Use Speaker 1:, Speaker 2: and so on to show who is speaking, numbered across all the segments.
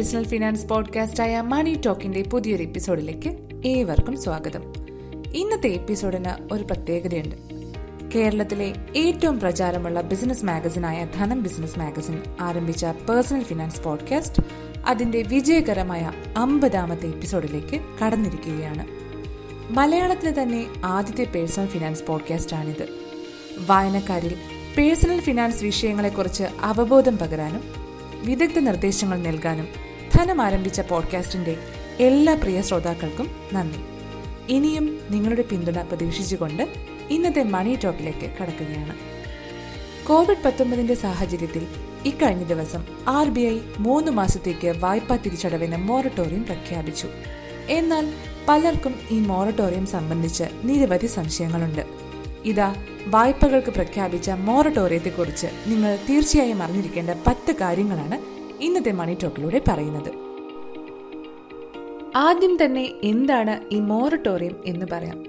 Speaker 1: Personal finance പോഡ്കാസ്റ്റായ മണി ടോക്കിന്റെ പുതിയൊരു എപ്പിസോഡിലേക്ക് ഏവർക്കും സ്വാഗതം. ഇന്നത്തെ എപ്പിസോഡിന് ഒരു പ്രത്യേകതയുണ്ട്. കേരളത്തിലെ ഏറ്റവും പ്രചാരമുള്ള ബിസിനസ് മാഗസിനായ ധനം ബിസിനസ് മാഗസിൻ ആരംഭിച്ച പേഴ്സണൽ ഫിനാൻസ് പോഡ്കാസ്റ്റ് അതിന്റെ വിജയകരമായ അമ്പതാമത്തെ എപ്പിസോഡിലേക്ക് കടന്നിരിക്കുകയാണ്. മലയാളത്തിലെ തന്നെ ആദ്യത്തെ പേഴ്സണൽ ഫിനാൻസ് പോഡ്കാസ്റ്റാണിത്. വായനക്കാരിൽ പേഴ്സണൽ ഫിനാൻസ് വിഷയങ്ങളെക്കുറിച്ച് അവബോധം പകരാനും വിദഗ്ധ നിർദ്ദേശങ്ങൾ നൽകാനും ധനം ആരംഭിച്ച പോഡ്കാസ്റ്റിന്റെ എല്ലാ പ്രിയ ശ്രോതാക്കൾക്കും നന്ദി. ഇനിയും നിങ്ങളുടെ പിന്തുണ പ്രതീക്ഷിച്ചുകൊണ്ട് ഇന്നത്തെ മണി ടോക്കിലേക്ക് കടക്കുകയാണ്. കോവിഡ് പത്തൊമ്പതിന്റെ സാഹചര്യത്തിൽ ഇക്കഴിഞ്ഞ ദിവസം ആർ ബി ഐ മൂന്ന് മാസത്തേക്ക് വായ്പാ തിരിച്ചടവിന് മൊറട്ടോറിയം പ്രഖ്യാപിച്ചു. എന്നാൽ പലർക്കും ഈ മൊറട്ടോറിയം സംബന്ധിച്ച് നിരവധി സംശയങ്ങളുണ്ട്. ഇതാ വായ്പകൾക്ക് പ്രഖ്യാപിച്ച മൊറട്ടോറിയത്തെക്കുറിച്ച് നിങ്ങൾ തീർച്ചയായും അറിഞ്ഞിരിക്കേണ്ട പത്ത് കാര്യങ്ങളാണ് ഇന്നത്തെ മണി ടോക്കിലൂടെ പറയുന്നത്. ആദ്യം തന്നെ എന്താണ് ഈ മോറട്ടോറിയം എന്ന് പറയാം.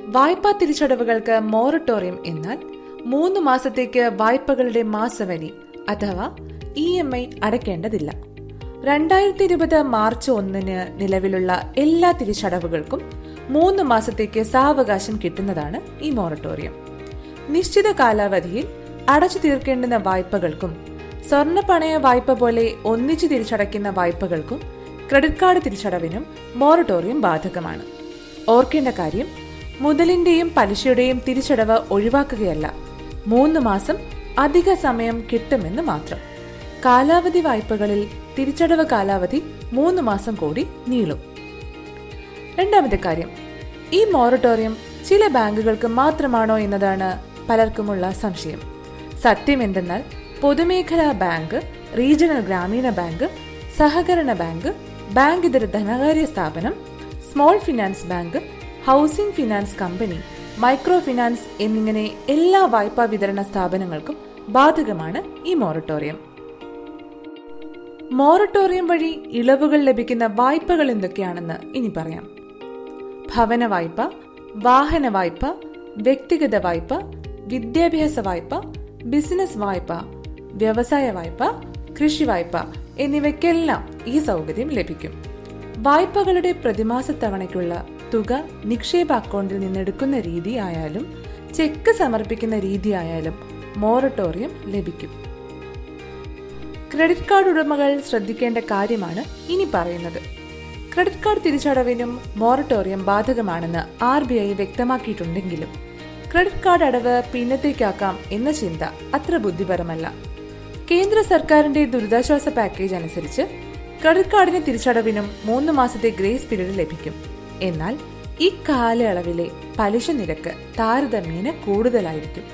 Speaker 1: വായ്പാ തിരിച്ചടവുകൾക്ക് മോറട്ടോറിയം എന്നാൽ മൂന്ന് മാസത്തേക്ക് വായ്പകളുടെ മാസവരി അഥവാ ഇ എം ഐ അടയ്ക്കേണ്ടതില്ല. രണ്ടായിരത്തി ഇരുപത് മാർച്ച് ഒന്നിന് നിലവിലുള്ള എല്ലാ തിരിച്ചടവുകൾക്കും മൂന്ന് മാസത്തേക്ക് സാവകാശം കിട്ടുന്നതാണ് ഈ മോറട്ടോറിയം നിശ്ചിത കാലാവധിയിൽ അടച്ചു തീർക്കേണ്ടുന്ന വായ്പകൾക്കും സ്വർണ പണയ വായ്പ പോലെ ഒന്നിച്ചു തിരിച്ചടയ്ക്കുന്ന വായ്പകൾക്കും ക്രെഡിറ്റ് കാർഡ് തിരിച്ചടവിനും മോറട്ടോറിയം ബാധകമാണ്. ഓർക്കേണ്ട കാര്യം മുതലിന്റെയും പലിശയുടെയും തിരിച്ചടവ് ഒഴിവാക്കുകയല്ല. മൂന്ന് മാസം അധിക സമയം കിട്ടുമെന്ന് മാത്രം. കാലാവധി വായ്പകളിൽ തിരിച്ചടവ് കാലാവധി മൂന്ന് മാസം കൂടി നീളും. രണ്ടാമത്തെ കാര്യം ഈ മോറട്ടോറിയം ചില ബാങ്കുകൾക്ക് മാത്രമാണോ എന്നതാണ് പലർക്കുമുള്ള സംശയം. സത്യം എന്തെന്നാൽ പൊതുമേഖലാ ബാങ്ക് റീജിയണൽ ഗ്രാമീണ ബാങ്ക് സഹകരണ ബാങ്ക് ബാങ്ക് ഇതര ധനകാര്യ സ്ഥാപനം small finance bank housing finance company micro finance എന്നിങ്ങനെ എല്ലാ വായ്പാ വിതരണ സ്ഥാപനങ്ങൾക്കും ബാധകമാണ് ഈ മോറട്ടോറിയം. മോറട്ടോറിയം വഴി ഇളവുകൾ ലഭിക്കുന്ന വായ്പകൾ എന്തൊക്കെയാണെന്ന് ഇനി പറയാം. ഭവന വായ്പ വാഹന വായ്പ വ്യക്തിഗത വായ്പ വിദ്യാഭ്യാസ വായ്പ ബിസിനസ് വായ്പ വ്യവസായ വായ്പ കൃഷി വായ്പ എന്നിവയ്ക്കെല്ലാം ഈ സൗകര്യം ലഭിക്കും. വായ്പകളുടെ പ്രതിമാസ തവണയ്ക്കുള്ള തുക നിക്ഷേപ അക്കൗണ്ടിൽ നിന്നെടുക്കുന്ന രീതി ആയാലും ചെക്ക് സമർപ്പിക്കുന്ന രീതി ആയാലും മോറട്ടോറിയം ലഭിക്കും. ക്രെഡിറ്റ് കാർഡ് ഉടമകൾ ശ്രദ്ധിക്കേണ്ട കാര്യമാണ് ഇനി പറയുന്നത്. ക്രെഡിറ്റ് കാർഡ് തിരിച്ചടവിനും മോറട്ടോറിയം ബാധകമാണെന്ന് ആർ ബി ഐ വ്യക്തമാക്കിയിട്ടുണ്ടെങ്കിലും ക്രെഡിറ്റ് കാർഡ് അടവ് പിന്നത്തേക്കാക്കാം എന്ന ചിന്ത അത്ര ബുദ്ധിപരമല്ല. കേന്ദ്ര സർക്കാരിന്റെ ദുരിതാശ്വാസ പാക്കേജ് അനുസരിച്ച് ക്രെഡിറ്റ് കാർഡിന് തിരിച്ചടവിനും മൂന്ന് മാസത്തെ ഗ്രേസ് പീരീഡ് ലഭിക്കും. എന്നാൽ ഈ കാലയളവിലെ പലിശ നിരക്ക് താരതമ്യേന കൂടുതലായിരിക്കും.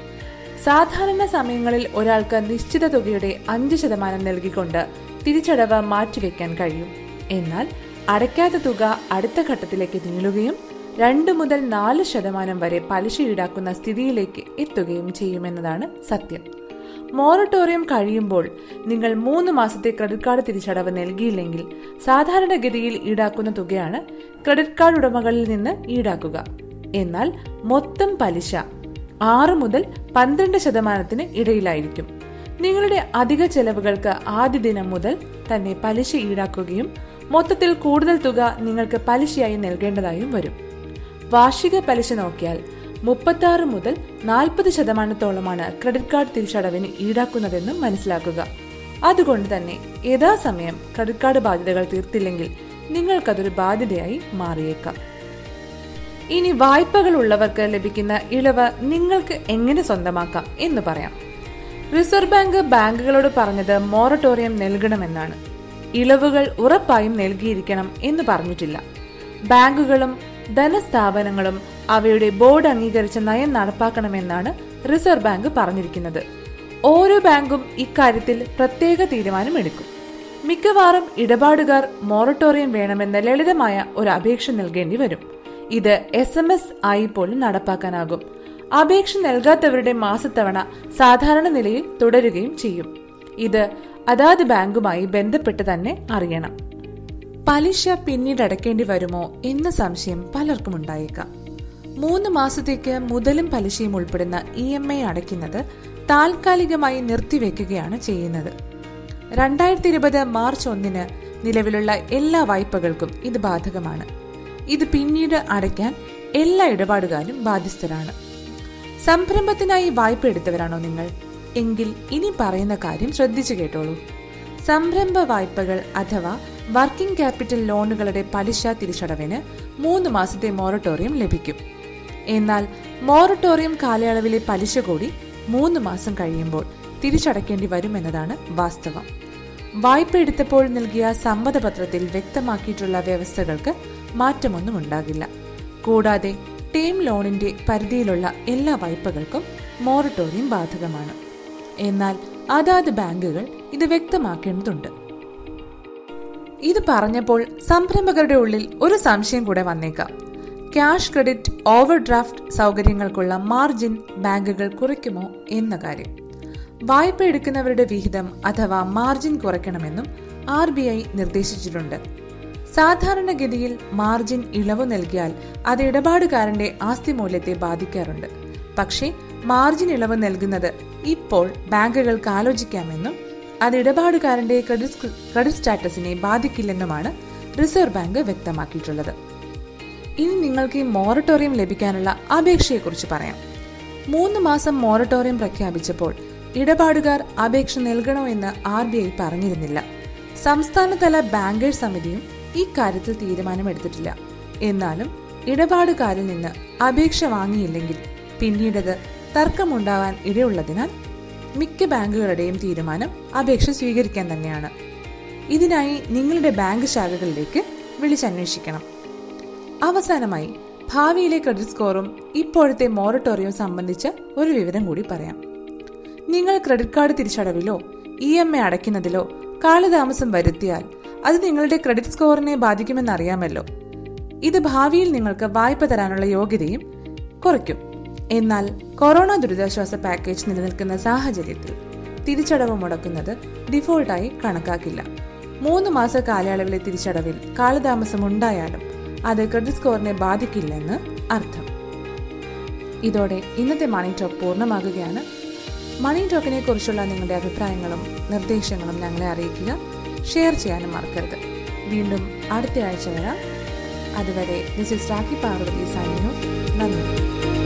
Speaker 1: സാധാരണ സമയങ്ങളിൽ ഒരാൾക്ക് നിശ്ചിത തുകയുടെ അഞ്ച് ശതമാനം നൽകിക്കൊണ്ട് തിരിച്ചടവ് മാറ്റിവെക്കാൻ കഴിയും. എന്നാൽ അടയ്ക്കാത്ത തുക അടുത്ത ഘട്ടത്തിലേക്ക് നീളുകയും രണ്ട് മുതൽ നാല് ശതമാനം വരെ പലിശ ഈടാക്കുന്ന സ്ഥിതിയിലേക്ക് എത്തുകയും ചെയ്യുമെന്നതാണ് സത്യം. മൊറട്ടോറിയം കഴിയുമ്പോൾ നിങ്ങൾ മൂന്ന് മാസത്തെ ക്രെഡിറ്റ് കാർഡ് തിരിച്ചടവ് നൽകിയില്ലെങ്കിൽ സാധാരണഗതിയിൽ ഈടാക്കുന്ന തുകയാണ് ക്രെഡിറ്റ് കാർഡ് ഉടമകളിൽ നിന്ന് ഈടാക്കുക. എന്നാൽ മൊത്തം പലിശ ആറ് മുതൽ പന്ത്രണ്ട് ശതമാനത്തിന് ഇടയിലായിരിക്കും. നിങ്ങളുടെ അധിക ചെലവുകൾക്ക് ആദ്യ ദിനം മുതൽ തന്നെ പലിശ ഈടാക്കുകയും മൊത്തത്തിൽ കൂടുതൽ തുക നിങ്ങൾക്ക് പലിശയായി നൽകേണ്ടതായും വരും. വാർഷിക പലിശ നോക്കിയാൽ മുപ്പത്തി മുതൽ നാൽപ്പത് ശതമാനത്തോളമാണ് ക്രെഡിറ്റ് കാർഡ് തിരിച്ചടവിന് ഈടാക്കുന്നതെന്നും മനസ്സിലാക്കുക. അതുകൊണ്ട് തന്നെ യഥാസമയം ക്രെഡിറ്റ് കാർഡ് ബാധ്യതകൾ തീർത്തില്ലെങ്കിൽ നിങ്ങൾക്കതൊരു ബാധ്യതയായി മാറിയേക്കാം. ഇനി വായ്പകൾ ഉള്ളവർക്ക് ലഭിക്കുന്ന ഇളവ് നിങ്ങൾക്ക് എങ്ങനെ സ്വന്തമാക്കാം എന്ന് പറയാം. റിസർവ് ബാങ്ക് ബാങ്കുകളോട് പറഞ്ഞത് മൊറട്ടോറിയം നൽകണമെന്നാണ്. ഇളവുകൾ ഉറപ്പായും നൽകിയിരിക്കണം എന്ന് പറഞ്ഞിട്ടില്ല. ബാങ്കുകളും ധനസ്ഥാപനങ്ങളും അവയുടെ ബോർഡ് അംഗീകരിച്ച നയം നടപ്പാക്കണമെന്നാണ് റിസർവ് ബാങ്ക് പറഞ്ഞിരിക്കുന്നത്. ഓരോ ബാങ്കും ഇക്കാര്യത്തിൽ പ്രത്യേക തീരുമാനമെടുക്കും. മിക്കവാറും ഇടപാടുകാർ മൊറട്ടോറിയം വേണമെന്ന ലളിതമായ ഒരു അപേക്ഷ നൽകേണ്ടി വരും. ഇത് എസ് എം എസ് ആയി പോലും നടപ്പാക്കാനാകും. അപേക്ഷ നൽകാത്തവരുടെ മാസത്തവണ സാധാരണ നിലയിൽ തുടരുകയും ചെയ്യും. ഇത് അതാത് ബാങ്കുമായി ബന്ധപ്പെട്ട് തന്നെ അറിയണം. പലിശ പിന്നീട് അടയ്ക്കേണ്ടി വരുമോ എന്ന സംശയം പലർക്കും ഉണ്ടായേക്കാം മൂന്ന് മാസത്തേക്ക് മുതലും പലിശയും ഉൾപ്പെടുന്ന ഇ എം ഐ അടയ്ക്കുന്നത് താൽക്കാലികമായി നിർത്തിവെക്കുകയാണ് ചെയ്യുന്നത്. രണ്ടായിരത്തി ഇരുപത് മാർച്ച് ഒന്നിന് നിലവിലുള്ള എല്ലാ വായ്പകൾക്കും ഇത് ബാധകമാണ്. ഇത് പിന്നീട് അടയ്ക്കാൻ എല്ലാ ഇടപാടുകാരും ബാധ്യസ്ഥരാണ്. സംരംഭത്തിനായി വായ്പ എടുത്തവരാണോ നിങ്ങൾ? എങ്കിൽ ഇനി പറയുന്ന കാര്യം ശ്രദ്ധിച്ചു കേട്ടോളൂ. സംരംഭ വായ്പകൾ അഥവാ വർക്കിംഗ് ക്യാപിറ്റൽ ലോണുകളുടെ പലിശ തിരിച്ചടവിന് മൂന്ന് മാസത്തെ മൊറട്ടോറിയം ലഭിക്കും. എന്നാൽ മോറട്ടോറിയം കാലയളവിലെ പലിശ കൂടി മൂന്ന് മാസം കഴിയുമ്പോൾ തിരിച്ചടക്കേണ്ടി വരുമെന്നതാണ് വാസ്തവം. വായ്പ എടുത്തപ്പോൾ നൽകിയ സമ്മതപത്രത്തിൽ വ്യക്തമാക്കിയിട്ടുള്ള വ്യവസ്ഥകൾക്ക് മാറ്റമൊന്നും ഉണ്ടാകില്ല. കൂടാതെ ടേം ലോണിന്റെ പരിധിയിലുള്ള എല്ലാ വായ്പകൾക്കും മോറട്ടോറിയം ബാധകമാണ്. എന്നാൽ അതാത് ബാങ്കുകൾ ഇത് വ്യക്തമാക്കേണ്ടതുണ്ട്. ഇത് പറഞ്ഞപ്പോൾ സംരംഭകരുടെ ഉള്ളിൽ ഒരു സംശയം കൂടെ വന്നേക്കാം. ക്യാഷ് ക്രെഡിറ്റ് ഓവർ ഡ്രാഫ്റ്റ് സൗകര്യങ്ങൾക്കുള്ള മാർജിൻ ബാങ്കുകൾ കുറയ്ക്കുമോ എന്ന കാര്യം. വായ്പ എടുക്കുന്നവരുടെ വിഹിതം അഥവാ മാർജിൻ കുറയ്ക്കണമെന്നും ആർ ബി ഐ നിർദ്ദേശിച്ചിട്ടുണ്ട്. സാധാരണഗതിയിൽ മാർജിൻ ഇളവ് നൽകിയാൽ അത് ഇടപാടുകാരന്റെ ആസ്തി മൂല്യത്തെ ബാധിക്കാറുണ്ട്. പക്ഷേ മാർജിൻ ഇളവ് നൽകുന്നത് ഇപ്പോൾ ബാങ്കുകൾക്ക് ആലോചിക്കാമെന്നും അത് ഇടപാടുകാരന്റെ ക്രെഡിറ്റ് ക്രെഡിറ്റ് സ്റ്റാറ്റസിനെ ബാധിക്കില്ലെന്നുമാണ് റിസർവ് ബാങ്ക് വ്യക്തമാക്കിയിട്ടുള്ളത്. ഇനി നിങ്ങൾക്ക് ഈ മോറട്ടോറിയം ലഭിക്കാനുള്ള അപേക്ഷയെക്കുറിച്ച് പറയാം. മൂന്ന് മാസം മോറട്ടോറിയം പ്രഖ്യാപിച്ചപ്പോൾ ഇടപാടുകാർ അപേക്ഷ നൽകണോ എന്ന് ആർ ബി ഐ പറഞ്ഞിരുന്നില്ല. സംസ്ഥാനതല ബാങ്കേഴ്സ് സമിതിയും ഈ കാര്യത്തിൽ തീരുമാനമെടുത്തിട്ടില്ല. എന്നാലും ഇടപാടുകാരിൽ നിന്ന് അപേക്ഷ വാങ്ങിയില്ലെങ്കിൽ പിന്നീടത് തർക്കമുണ്ടാവാൻ ഇടയുള്ളതിനാൽ മിക്ക ബാങ്കുകളുടെയും തീരുമാനം അപേക്ഷ സ്വീകരിക്കാൻ തന്നെയാണ്. ഇതിനായി നിങ്ങളുടെ ബാങ്ക് ശാഖകളിലേക്ക് വിളിച്ചന്വേഷിക്കണം. അവസാനമായി ഭാവിയിലെ ക്രെഡിറ്റ് സ്കോറും ഇപ്പോഴത്തെ മോറട്ടോറിയവും സംബന്ധിച്ച് ഒരു വിവരം കൂടി പറയാം. നിങ്ങൾ ക്രെഡിറ്റ് കാർഡ് തിരിച്ചടവിലോ ഇ എം ഐ അടയ്ക്കുന്നതിലോ കാലതാമസം വരുത്തിയാൽ അത് നിങ്ങളുടെ ക്രെഡിറ്റ് സ്കോറിനെ ബാധിക്കുമെന്നറിയാമല്ലോ ഇത് ഭാവിയിൽ നിങ്ങൾക്ക് വായ്പ തരാനുള്ള യോഗ്യതയും കുറയ്ക്കും. എന്നാൽ കൊറോണ ദുരിതാശ്വാസ പാക്കേജ് നിലനിൽക്കുന്ന സാഹചര്യത്തിൽ തിരിച്ചടവ് മുടക്കുന്നത് ഡിഫോൾട്ടായി കണക്കാക്കില്ല. മൂന്ന് മാസ കാലയളവിലെ തിരിച്ചടവിൽ കാലതാമസം ഉണ്ടായാലും അത് ക്രെഡിറ്റ് സ്കോറിനെ ബാധിക്കില്ലെന്ന് അർത്ഥം. ഇതോടെ ഇന്നത്തെ മണി ടോക്ക് പൂർണമാകുകയാണ്. മണി ടോക്കിനെ കുറിച്ചുള്ള നിങ്ങളുടെ അഭിപ്രായങ്ങളും നിർദ്ദേശങ്ങളും ഞങ്ങളെ അറിയിക്കുക. ഷെയർ ചെയ്യാനും മറക്കരുത്. വീണ്ടും അടുത്ത ആഴ്ച വരാം. അതുവരെ this is Rakhi Parvathy signing നന്ദി.